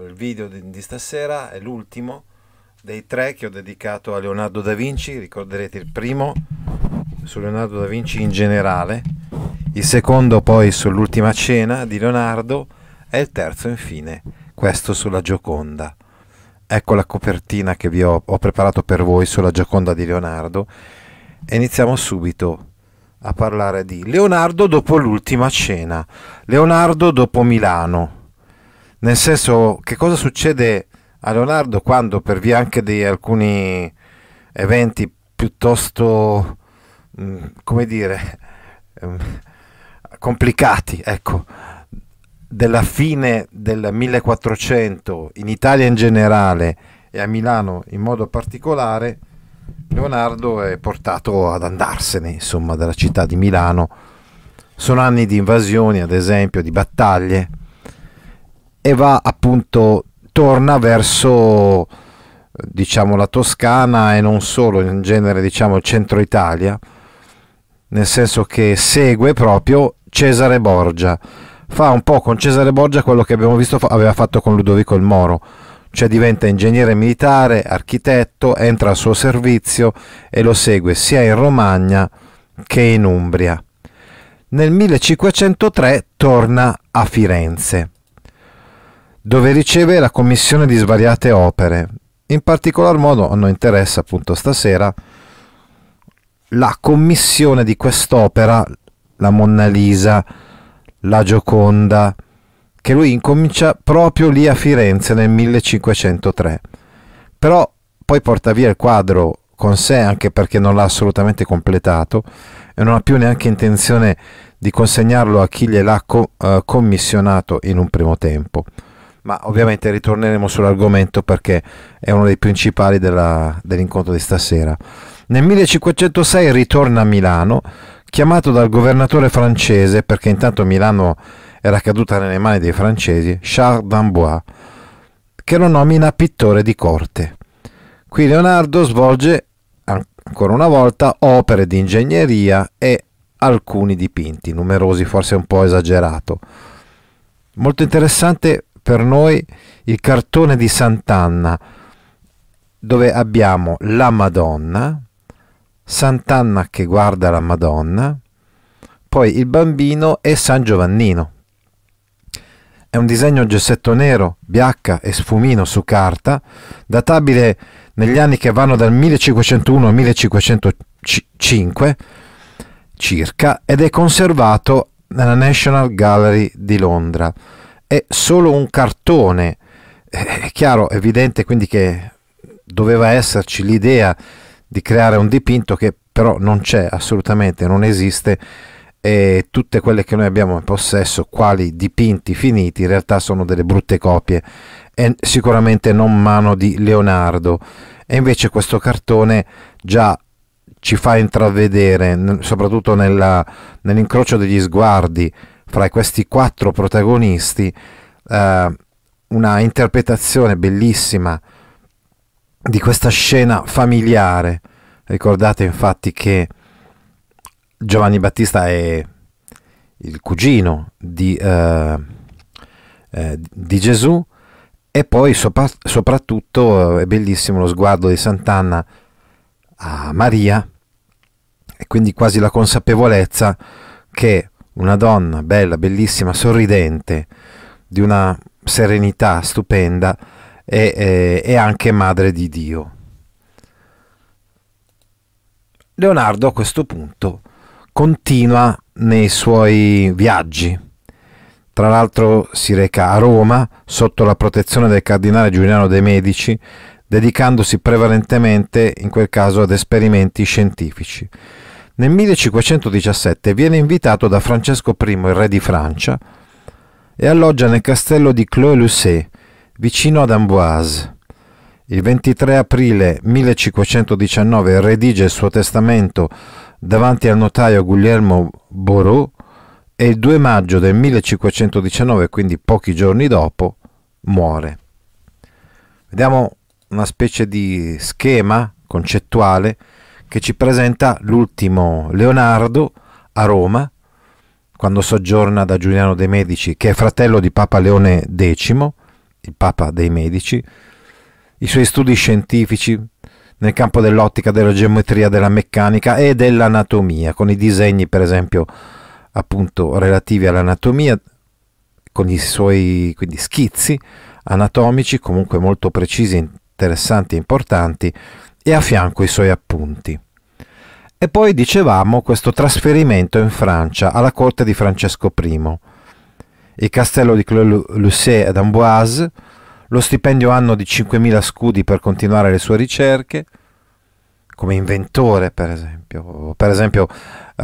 Il video di, di stasera è l'ultimo dei tre che ho dedicato a Leonardo da Vinci, ricorderete il primo su Leonardo da Vinci in generale, il secondo poi sull'ultima cena di Leonardo. E il terzo infine questo sulla Gioconda. Ecco la copertina che vi ho, ho preparato per voi sulla Gioconda di Leonardo. E iniziamo subito a parlare di Leonardo dopo l'ultima cena, Leonardo dopo Milano. Nel senso, che cosa succede a Leonardo quando per via anche di alcuni eventi piuttosto, mm, come dire, ehm, complicati, ecco, della fine del 1400 in Italia in generale e a Milano in modo particolare, Leonardo è portato ad andarsene, insomma, dalla città di Milano. Sono anni di invasioni, ad esempio, di battaglie, e va appunto torna verso diciamo la Toscana e non solo, in genere diciamo il centro Italia, nel senso che segue proprio Cesare Borgia. Fa un po' con Cesare Borgia quello che abbiamo visto aveva fatto con Ludovico il Moro, cioè diventa ingegnere militare, architetto, entra al suo servizio e lo segue sia in Romagna che in Umbria. Nel 1503 torna a Firenze dove riceve la commissione di svariate opere. In particolar modo a noi interessa appunto stasera la commissione di quest'opera, la Monna Lisa, la Gioconda, che lui incomincia proprio lì a Firenze nel 1503. Però poi porta via il quadro con sé anche perché non l'ha assolutamente completato e non ha più neanche intenzione di consegnarlo a chi gliel'ha uh, commissionato in un primo tempo ma ovviamente ritorneremo sull'argomento perché è uno dei principali della, dell'incontro di stasera. Nel 1506 ritorna a Milano, chiamato dal governatore francese, perché intanto Milano era caduta nelle mani dei francesi, Charles d'Amboise, che lo nomina pittore di corte. Qui Leonardo svolge ancora una volta opere di ingegneria e alcuni dipinti, numerosi forse un po' esagerato. Molto interessante per noi il cartone di Sant'Anna dove abbiamo la Madonna, Sant'Anna che guarda la Madonna, poi il bambino e San Giovannino. È un disegno gessetto nero, biacca e sfumino su carta, databile negli anni che vanno dal 1501 al 1505 circa ed è conservato nella National Gallery di Londra è solo un cartone. È chiaro, evidente quindi che doveva esserci l'idea di creare un dipinto che però non c'è assolutamente, non esiste e tutte quelle che noi abbiamo in possesso, quali dipinti finiti, in realtà sono delle brutte copie e sicuramente non mano di Leonardo. E invece questo cartone già ci fa intravedere, soprattutto nella, nell'incrocio degli sguardi, fra questi quattro protagonisti eh, una interpretazione bellissima di questa scena familiare. Ricordate infatti che Giovanni Battista è il cugino di, eh, eh, di Gesù e poi sopra, soprattutto eh, è bellissimo lo sguardo di Sant'Anna a Maria e quindi quasi la consapevolezza che una donna bella, bellissima, sorridente, di una serenità stupenda e, e, e anche madre di Dio. Leonardo a questo punto continua nei suoi viaggi. Tra l'altro si reca a Roma sotto la protezione del cardinale Giuliano de' Medici, dedicandosi prevalentemente in quel caso ad esperimenti scientifici. Nel 1517 viene invitato da Francesco I, il re di Francia, e alloggia nel castello di Clos-Lucé, vicino ad Amboise. Il 23 aprile 1519 redige il suo testamento davanti al notaio Guglielmo Borot e il 2 maggio del 1519, quindi pochi giorni dopo, muore. Vediamo una specie di schema concettuale che ci presenta l'ultimo Leonardo a Roma, quando soggiorna da Giuliano de' Medici, che è fratello di Papa Leone X, il Papa dei Medici, i suoi studi scientifici nel campo dell'ottica, della geometria, della meccanica e dell'anatomia, con i disegni per esempio appunto relativi all'anatomia, con i suoi quindi, schizzi anatomici comunque molto precisi, interessanti e importanti, e a fianco i suoi appunti. E poi dicevamo questo trasferimento in Francia alla corte di Francesco I, il castello di Clos-Lucé ed Amboise, lo stipendio anno di 5.000 scudi per continuare le sue ricerche, come inventore per esempio. Per esempio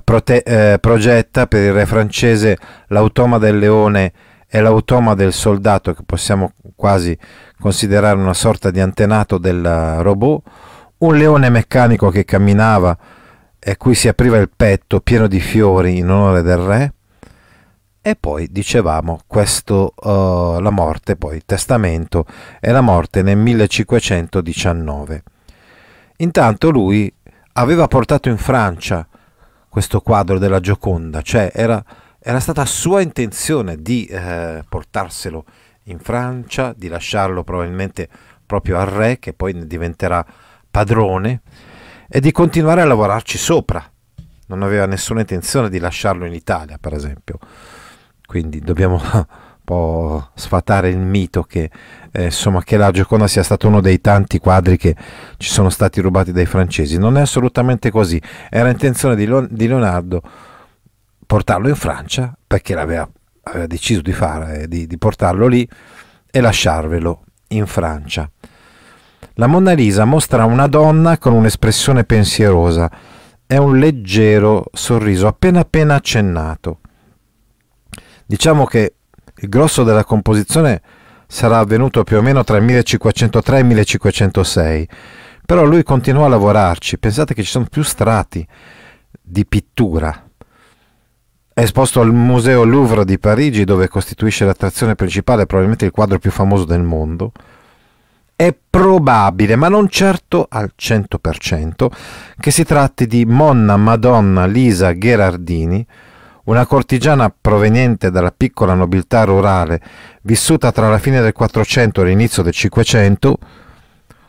prote- eh, progetta per il re francese l'automa del leone e l'automa del soldato, che possiamo quasi considerare una sorta di antenato del robot, un leone meccanico che camminava e a cui si apriva il petto pieno di fiori in onore del re, e poi dicevamo questo, uh, la morte, poi il testamento e la morte nel 1519. Intanto lui aveva portato in Francia questo quadro della Gioconda, cioè era, era stata sua intenzione di eh, portarselo in Francia, di lasciarlo probabilmente proprio al re, che poi ne diventerà padrone, e di continuare a lavorarci sopra. Non aveva nessuna intenzione di lasciarlo in Italia, per esempio quindi dobbiamo un po' sfatare il mito che, eh, insomma, che la Gioconda sia stato uno dei tanti quadri che ci sono stati rubati dai francesi. Non è assolutamente così. Era intenzione di, di Leonardo portarlo in Francia perché l'aveva aveva deciso di, fare, di, di portarlo lì e lasciarvelo in Francia. La Monna Lisa mostra una donna con un'espressione pensierosa e un leggero sorriso appena appena accennato. Diciamo che il grosso della composizione sarà avvenuto più o meno tra il 1503 e il 1506, però lui continuò a lavorarci. Pensate che ci sono più strati di pittura. È esposto al Museo Louvre di Parigi, dove costituisce l'attrazione principale, probabilmente il quadro più famoso del mondo. È probabile, ma non certo al 100%, che si tratti di Monna Madonna Lisa Gherardini, una cortigiana proveniente dalla piccola nobiltà rurale, vissuta tra la fine del 400 e l'inizio del 500,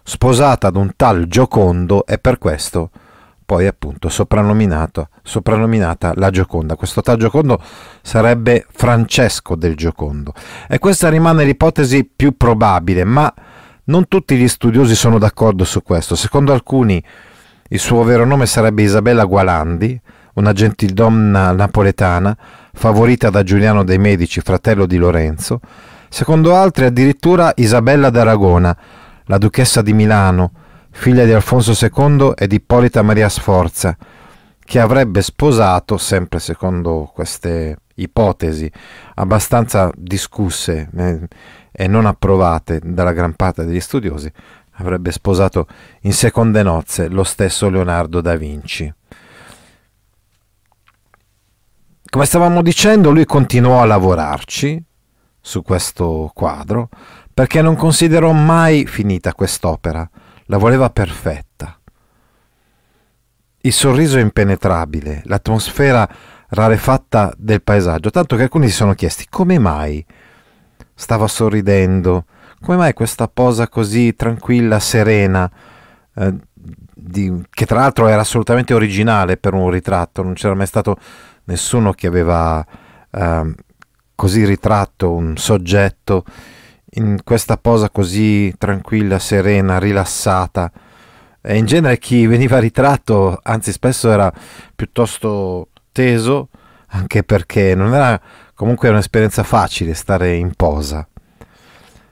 sposata ad un tal Giocondo e per questo poi appunto soprannominata la Gioconda. Questo tal Giocondo sarebbe Francesco del Giocondo e questa rimane l'ipotesi più probabile, ma non tutti gli studiosi sono d'accordo su questo. Secondo alcuni il suo vero nome sarebbe Isabella Gualandi, una gentildonna napoletana, favorita da Giuliano dei Medici, fratello di Lorenzo, secondo altri addirittura Isabella d'Aragona, la duchessa di Milano, figlia di Alfonso II e di Ippolita Maria Sforza, che avrebbe sposato, sempre secondo queste ipotesi abbastanza discusse eh, e non approvate dalla gran parte degli studiosi, avrebbe sposato in seconde nozze lo stesso Leonardo da Vinci come stavamo dicendo, lui continuò a lavorarci su questo quadro perché non considerò mai finita quest'opera, la voleva perfetta. Il sorriso impenetrabile, l'atmosfera rarefatta del paesaggio, tanto che alcuni si sono chiesti come mai stava sorridendo, come mai questa posa così tranquilla, serena, eh, di, che tra l'altro era assolutamente originale per un ritratto, non c'era mai stato nessuno che aveva eh, così ritratto un soggetto in questa posa così tranquilla, serena, rilassata. E in genere chi veniva ritratto, anzi spesso era piuttosto teso, anche perché non era comunque un'esperienza facile stare in posa.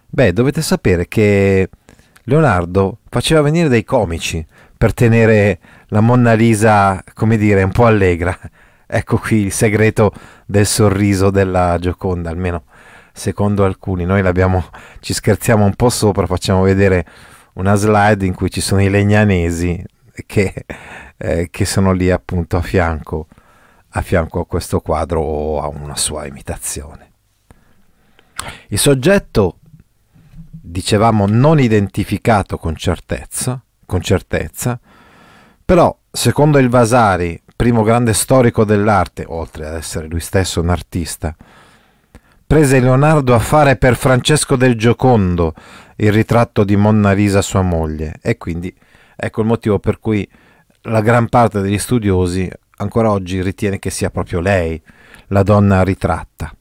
Beh, dovete sapere che Leonardo faceva venire dei comici per tenere la Monna Lisa, come dire, un po' allegra. Ecco qui il segreto del sorriso della Gioconda, almeno secondo alcuni. Noi ci scherziamo un po' sopra, facciamo vedere una slide in cui ci sono i legnanesi che, eh, che sono lì appunto a fianco, a fianco a questo quadro o a una sua imitazione. Il soggetto, dicevamo, non identificato con certezza, con certezza però, secondo il Vasari, primo grande storico dell'arte, oltre ad essere lui stesso un artista, prese Leonardo a fare per Francesco del Giocondo il ritratto di Monna Lisa sua moglie e quindi ecco il motivo per cui la gran parte degli studiosi ancora oggi ritiene che sia proprio lei la donna ritratta.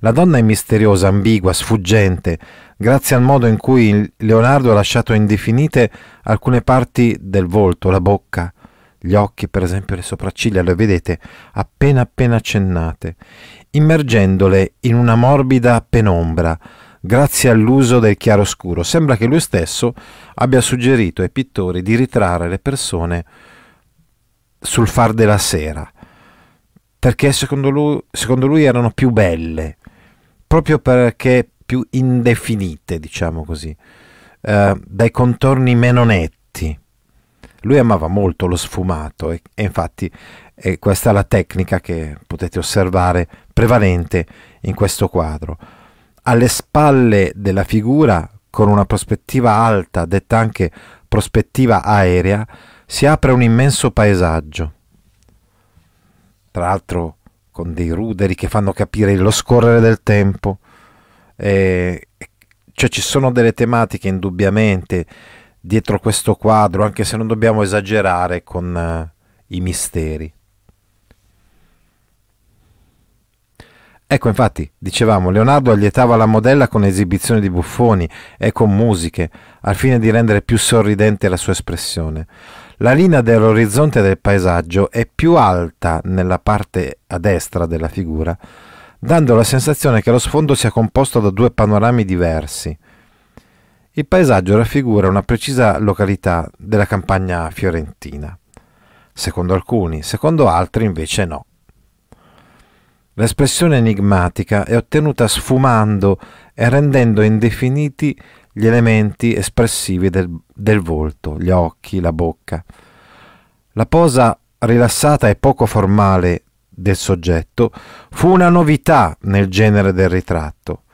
La donna è misteriosa, ambigua, sfuggente, grazie al modo in cui Leonardo ha lasciato indefinite alcune parti del volto, la bocca, gli occhi, per esempio le sopracciglia, le vedete appena appena accennate, immergendole in una morbida penombra, grazie all'uso del chiaroscuro. Sembra che lui stesso abbia suggerito ai pittori di ritrarre le persone sul far della sera, perché secondo lui, secondo lui erano più belle, proprio perché più indefinite, diciamo così, eh, dai contorni meno netti. Lui amava molto lo sfumato e, e infatti è questa è la tecnica che potete osservare prevalente in questo quadro. Alle spalle della figura, con una prospettiva alta, detta anche prospettiva aerea, si apre un immenso paesaggio. Tra l'altro con dei ruderi che fanno capire lo scorrere del tempo. Eh, cioè ci sono delle tematiche indubbiamente dietro questo quadro, anche se non dobbiamo esagerare con uh, i misteri. Ecco, infatti, dicevamo, Leonardo allietava la modella con esibizioni di buffoni e con musiche, al fine di rendere più sorridente la sua espressione. La linea dell'orizzonte del paesaggio è più alta nella parte a destra della figura, dando la sensazione che lo sfondo sia composto da due panorami diversi. Il paesaggio raffigura una precisa località della campagna fiorentina, secondo alcuni, secondo altri invece no. L'espressione enigmatica è ottenuta sfumando e rendendo indefiniti gli elementi espressivi del, del volto, gli occhi, la bocca. La posa rilassata e poco formale del soggetto fu una novità nel genere del ritratto.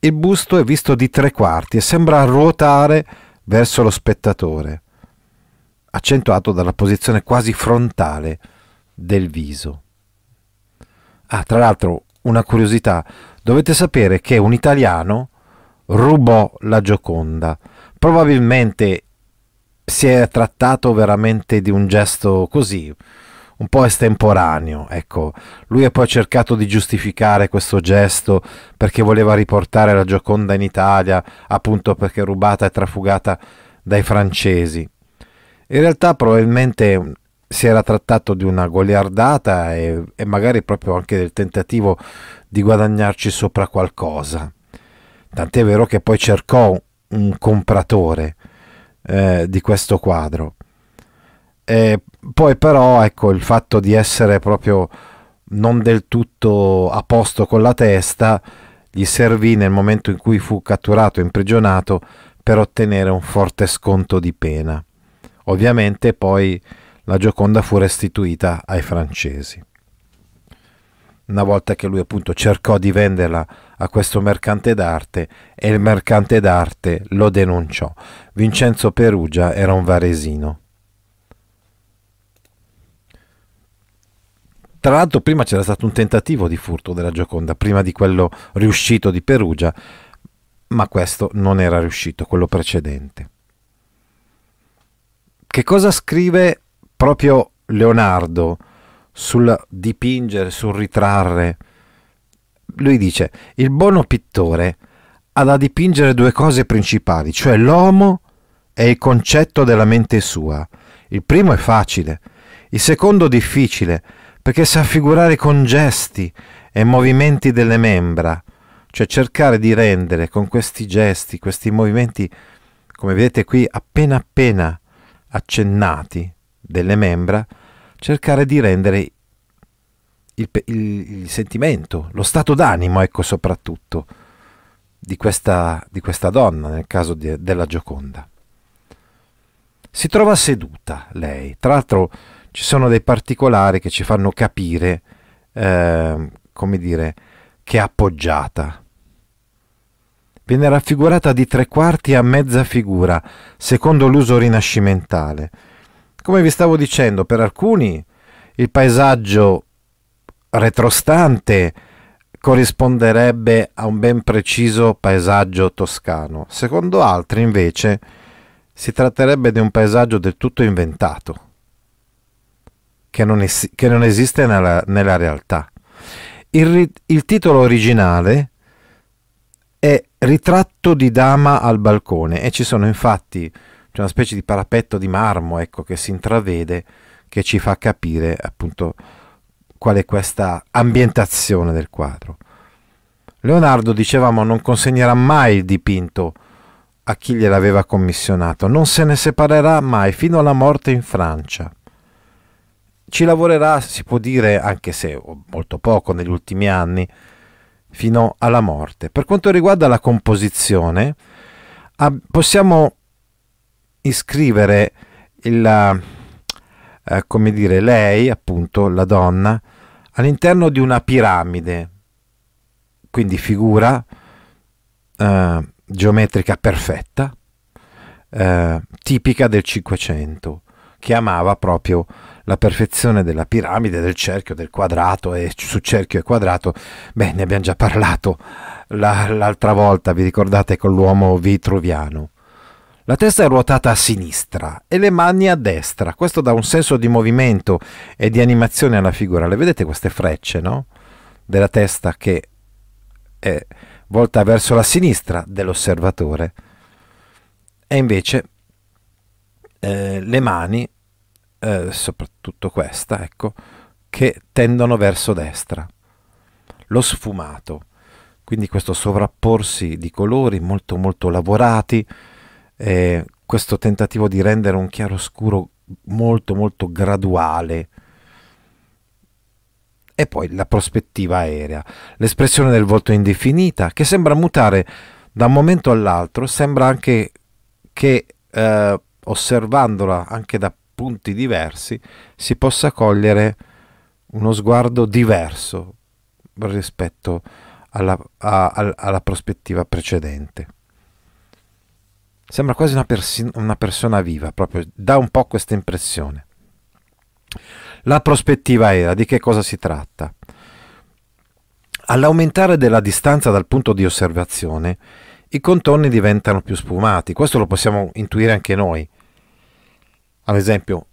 Il busto è visto di tre quarti e sembra ruotare verso lo spettatore, accentuato dalla posizione quasi frontale del viso. Ah, tra l'altro, una curiosità, dovete sapere che un italiano rubò la Gioconda. Probabilmente si è trattato veramente di un gesto così, un po' estemporaneo, ecco. Lui ha poi cercato di giustificare questo gesto perché voleva riportare la Gioconda in Italia, appunto perché rubata e trafugata dai francesi. In realtà probabilmente si era trattato di una goliardata e, e magari proprio anche del tentativo di guadagnarci sopra qualcosa. Tant'è vero che poi cercò un compratore eh, di questo quadro. E poi però ecco il fatto di essere proprio non del tutto a posto con la testa gli servì nel momento in cui fu catturato e imprigionato per ottenere un forte sconto di pena. Ovviamente poi la Gioconda fu restituita ai francesi una volta che lui appunto cercò di venderla a questo mercante d'arte e il mercante d'arte lo denunciò. Vincenzo Perugia era un varesino. Tra l'altro prima c'era stato un tentativo di furto della Gioconda, prima di quello riuscito di Perugia, ma questo non era riuscito, quello precedente. Che cosa scrive proprio Leonardo? sul dipingere, sul ritrarre. Lui dice, il buono pittore ha da dipingere due cose principali, cioè l'uomo e il concetto della mente sua. Il primo è facile, il secondo difficile, perché sa figurare con gesti e movimenti delle membra, cioè cercare di rendere con questi gesti, questi movimenti, come vedete qui, appena appena accennati delle membra, cercare di rendere il, il, il sentimento, lo stato d'animo, ecco soprattutto, di questa, di questa donna, nel caso di, della Gioconda. Si trova seduta lei, tra l'altro ci sono dei particolari che ci fanno capire, eh, come dire, che è appoggiata. Viene raffigurata di tre quarti a mezza figura, secondo l'uso rinascimentale. Come vi stavo dicendo, per alcuni il paesaggio retrostante corrisponderebbe a un ben preciso paesaggio toscano, secondo altri invece si tratterebbe di un paesaggio del tutto inventato, che non, es- che non esiste nella, nella realtà. Il, ri- il titolo originale è Ritratto di dama al balcone e ci sono infatti c'è una specie di parapetto di marmo ecco, che si intravede che ci fa capire appunto qual è questa ambientazione del quadro. Leonardo, dicevamo, non consegnerà mai il dipinto a chi gliel'aveva commissionato, non se ne separerà mai fino alla morte in Francia. Ci lavorerà, si può dire, anche se molto poco negli ultimi anni, fino alla morte. Per quanto riguarda la composizione, possiamo iscrivere il, eh, come dire, lei, appunto, la donna, all'interno di una piramide, quindi figura eh, geometrica perfetta, eh, tipica del Cinquecento, che amava proprio la perfezione della piramide, del cerchio, del quadrato e su cerchio e quadrato, beh, ne abbiamo già parlato la, l'altra volta, vi ricordate, con l'uomo vitruviano. La testa è ruotata a sinistra e le mani a destra. Questo dà un senso di movimento e di animazione alla figura. Le vedete queste frecce, no? Della testa che è volta verso la sinistra dell'osservatore e invece eh, le mani, eh, soprattutto questa, ecco, che tendono verso destra. Lo sfumato, quindi questo sovrapporsi di colori molto molto lavorati, eh, questo tentativo di rendere un chiaroscuro molto molto graduale e poi la prospettiva aerea, l'espressione del volto indefinita che sembra mutare da un momento all'altro, sembra anche che eh, osservandola anche da punti diversi si possa cogliere uno sguardo diverso rispetto alla, a, a, alla prospettiva precedente. Sembra quasi una, persi- una persona viva, proprio dà un po' questa impressione. La prospettiva era di che cosa si tratta? All'aumentare della distanza dal punto di osservazione, i contorni diventano più sfumati. Questo lo possiamo intuire anche noi. Ad esempio,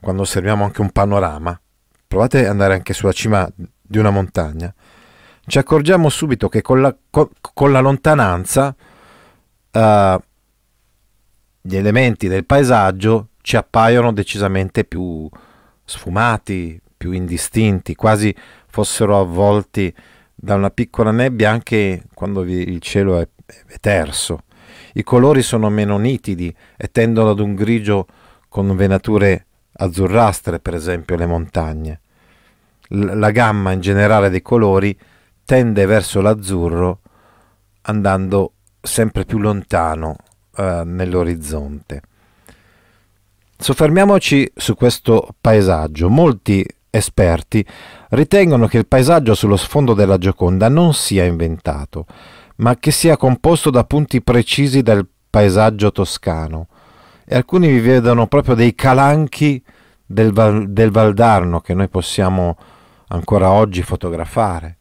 quando osserviamo anche un panorama, provate ad andare anche sulla cima di una montagna, ci accorgiamo subito che con la, con, con la lontananza uh, gli elementi del paesaggio ci appaiono decisamente più sfumati, più indistinti, quasi fossero avvolti da una piccola nebbia anche quando il cielo è, è terso. I colori sono meno nitidi e tendono ad un grigio con venature azzurrastre, per esempio le montagne. L- la gamma in generale dei colori tende verso l'azzurro andando sempre più lontano eh, nell'orizzonte. Soffermiamoci su questo paesaggio. Molti esperti ritengono che il paesaggio sullo sfondo della Gioconda non sia inventato, ma che sia composto da punti precisi del paesaggio toscano. E alcuni vi vedono proprio dei calanchi del, del Valdarno che noi possiamo ancora oggi fotografare.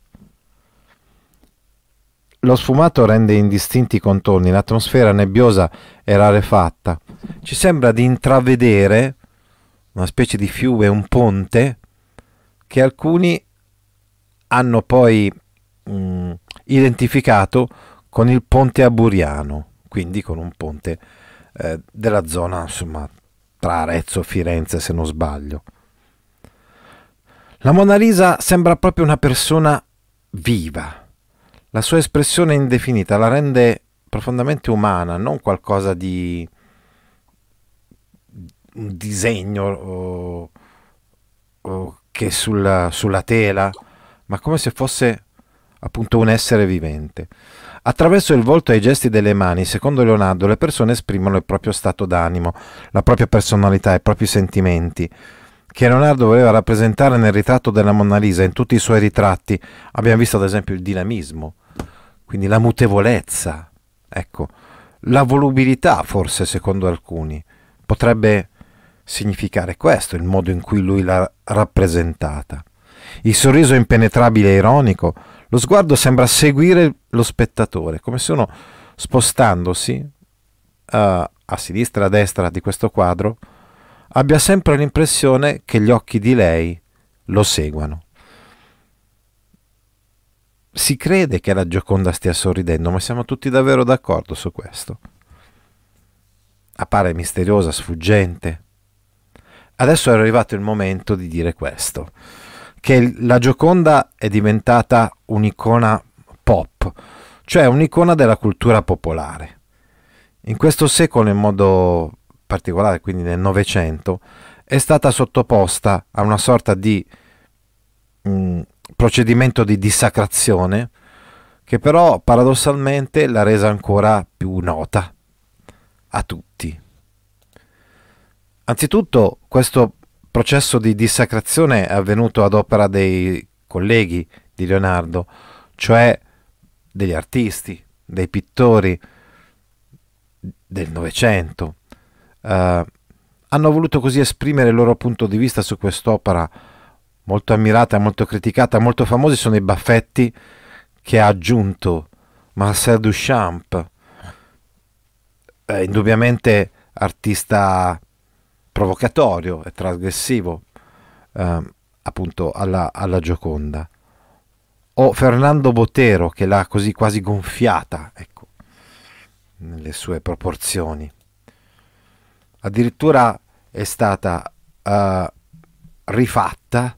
Lo sfumato rende indistinti i contorni, l'atmosfera nebbiosa è rarefatta. Ci sembra di intravedere una specie di fiume, un ponte, che alcuni hanno poi mh, mm, identificato con il ponte aburiano, quindi con un ponte eh, della zona insomma, tra Arezzo e Firenze, se non sbaglio. La Mona Lisa sembra proprio una persona viva la sua espressione indefinita la rende profondamente umana, non qualcosa di un disegno o, o che sulla, sulla tela, ma come se fosse appunto un essere vivente. Attraverso il volto e i gesti delle mani, secondo Leonardo, le persone esprimono il proprio stato d'animo, la propria personalità, i propri sentimenti, che Leonardo voleva rappresentare nel ritratto della Monna Lisa, in tutti i suoi ritratti. Abbiamo visto ad esempio il dinamismo, quindi la mutevolezza, ecco, la volubilità forse secondo alcuni. Potrebbe significare questo, il modo in cui lui l'ha rappresentata. Il sorriso impenetrabile e ironico, lo sguardo sembra seguire lo spettatore, come se uno spostandosi uh, a sinistra e a destra di questo quadro abbia sempre l'impressione che gli occhi di lei lo seguano. Si crede che la Gioconda stia sorridendo, ma siamo tutti davvero d'accordo su questo. Appare misteriosa, sfuggente. Adesso è arrivato il momento di dire questo che la Gioconda è diventata un'icona pop, cioè un'icona della cultura popolare. In questo secolo, in modo particolare, quindi nel Novecento, è stata sottoposta a una sorta di mh, mm, procedimento di dissacrazione che però paradossalmente l'ha resa ancora più nota a tutti. Anzitutto questo processo di dissacrazione è avvenuto ad opera dei colleghi di Leonardo, cioè degli artisti, dei pittori del Novecento. Uh, hanno voluto così esprimere il loro punto di vista su quest'opera molto ammirata, molto criticata. Molto famosi sono i baffetti che ha aggiunto Marcel Duchamp, eh, indubbiamente artista provocatorio e trasgressivo eh, appunto alla, alla, Gioconda. O Fernando Botero che l'ha così quasi gonfiata, ecco, nelle sue proporzioni. Addirittura è stata uh, rifatta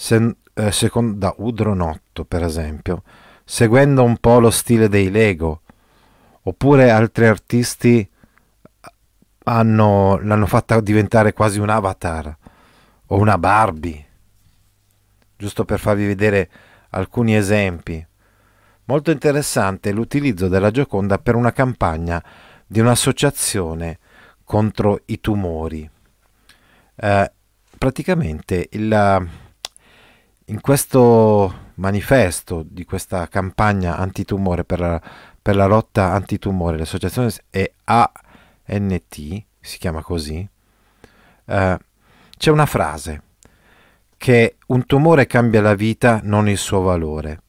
se, eh, secondo, da Udronotto, per esempio, seguendo un po' lo stile dei Lego, oppure altri artisti hanno, l'hanno fatta diventare quasi un avatar o una Barbie, giusto per farvi vedere alcuni esempi. Molto interessante l'utilizzo della Gioconda per una campagna di un'associazione contro i tumori. Eh, praticamente il, in questo manifesto di questa campagna antitumore per la, per la lotta antitumore, l'associazione è A NT, si chiama così, eh, c'è una frase che un tumore cambia la vita, non il suo valore.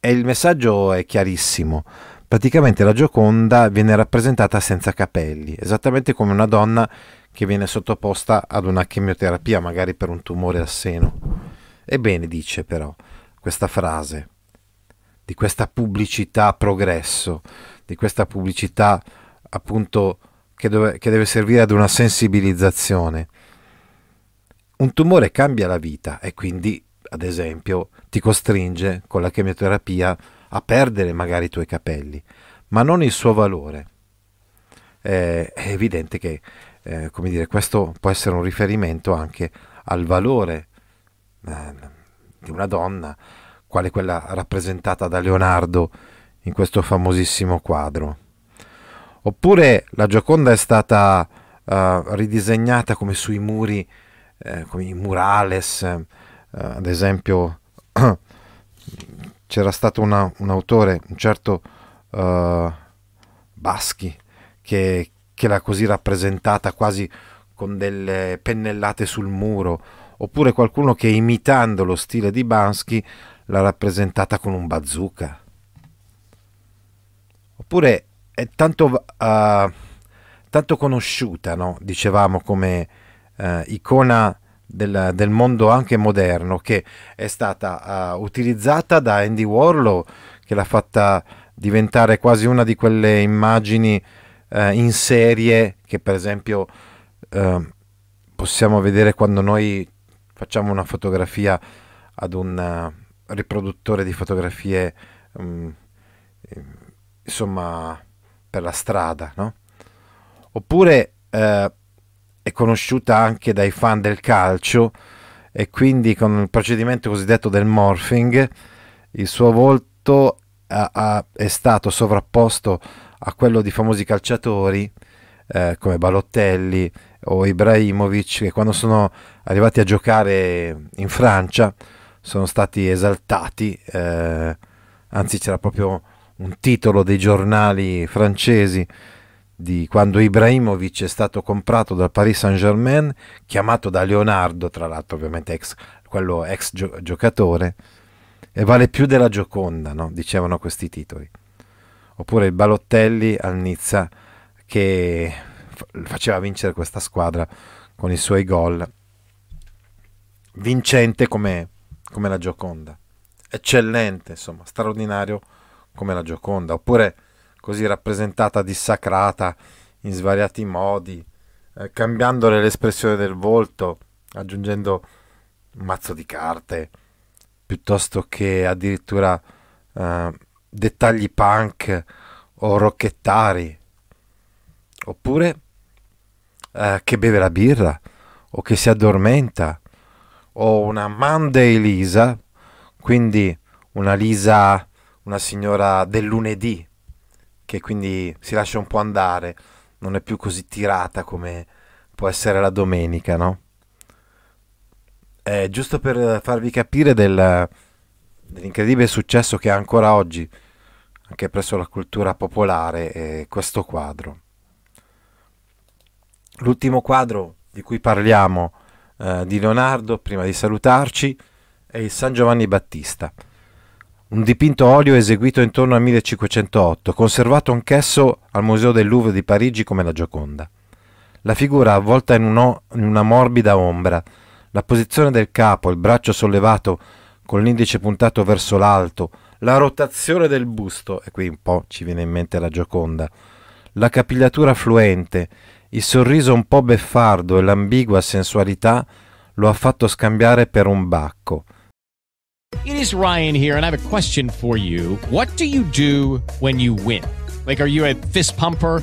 E il messaggio è chiarissimo. Praticamente la Gioconda viene rappresentata senza capelli, esattamente come una donna che viene sottoposta ad una chemioterapia, magari per un tumore al seno. Ebbene, dice però questa frase di questa pubblicità progresso, di questa pubblicità appunto che, dove, che deve servire ad una sensibilizzazione. Un tumore cambia la vita e quindi, ad esempio, ti costringe con la chemioterapia a perdere magari i tuoi capelli, ma non il suo valore. Eh, è evidente che eh, come dire, questo può essere un riferimento anche al valore eh, di una donna, quale quella rappresentata da Leonardo in questo famosissimo quadro. Oppure la Gioconda è stata uh, ridisegnata come sui muri, eh, come i murales, eh, ad esempio c'era stato una, un autore, un certo uh, Baschi, che, che l'ha così rappresentata quasi con delle pennellate sul muro, oppure qualcuno che imitando lo stile di Bansky l'ha rappresentata con un bazooka. Oppure è tanto, uh, tanto conosciuta, no? dicevamo, come uh, icona del, del, mondo anche moderno, che è stata uh, utilizzata da Andy Warlow, che l'ha fatta diventare quasi una di quelle immagini in serie che per esempio possiamo vedere quando noi facciamo una fotografia ad un riproduttore di fotografie um, insomma per la strada, no? Oppure eh, è conosciuta anche dai fan del calcio e quindi con il procedimento cosiddetto del morphing il suo volto a, a, è stato sovrapposto a quello di famosi calciatori eh, come Balottelli o Ibrahimovic che quando sono arrivati a giocare in Francia sono stati esaltati, eh, anzi c'era proprio un titolo dei giornali francesi di quando Ibrahimovic è stato comprato dal Paris Saint-Germain, chiamato da Leonardo, tra l'altro ovviamente ex, quello ex gio- giocatore, e vale più della Gioconda, no? dicevano questi titoli. Oppure il Balottelli al Nizza che faceva vincere questa squadra con i suoi gol, vincente come, come la Gioconda, eccellente, insomma, straordinario come la Gioconda, oppure così rappresentata, dissacrata in svariati modi, eh, cambiandole l'espressione del volto, aggiungendo un mazzo di carte, piuttosto che addirittura eh, dettagli punk o rocchettari, oppure eh, che beve la birra o che si addormenta, o una Monday Lisa, quindi una Lisa, una signora del lunedì, che quindi si lascia un po' andare, non è più così tirata come può essere la domenica, no? È giusto per farvi capire del, dell'incredibile successo che ha ancora oggi, anche presso la cultura popolare, eh, questo quadro. L'ultimo quadro di cui parliamo eh, di Leonardo, prima di salutarci, è il San Giovanni Battista un dipinto olio eseguito intorno al 1508, conservato anch'esso al Museo del Louvre di Parigi come la Gioconda. La figura avvolta in, uno, in una morbida ombra, la posizione del capo, il braccio sollevato con l'indice puntato verso l'alto, la rotazione del busto, e qui un po' ci viene in mente la Gioconda, la capigliatura fluente, il sorriso un po' beffardo e l'ambigua sensualità lo ha fatto scambiare per un bacco. It is Ryan here, and I have a question for you. What do you do when you win? Like, are you a fist pumper?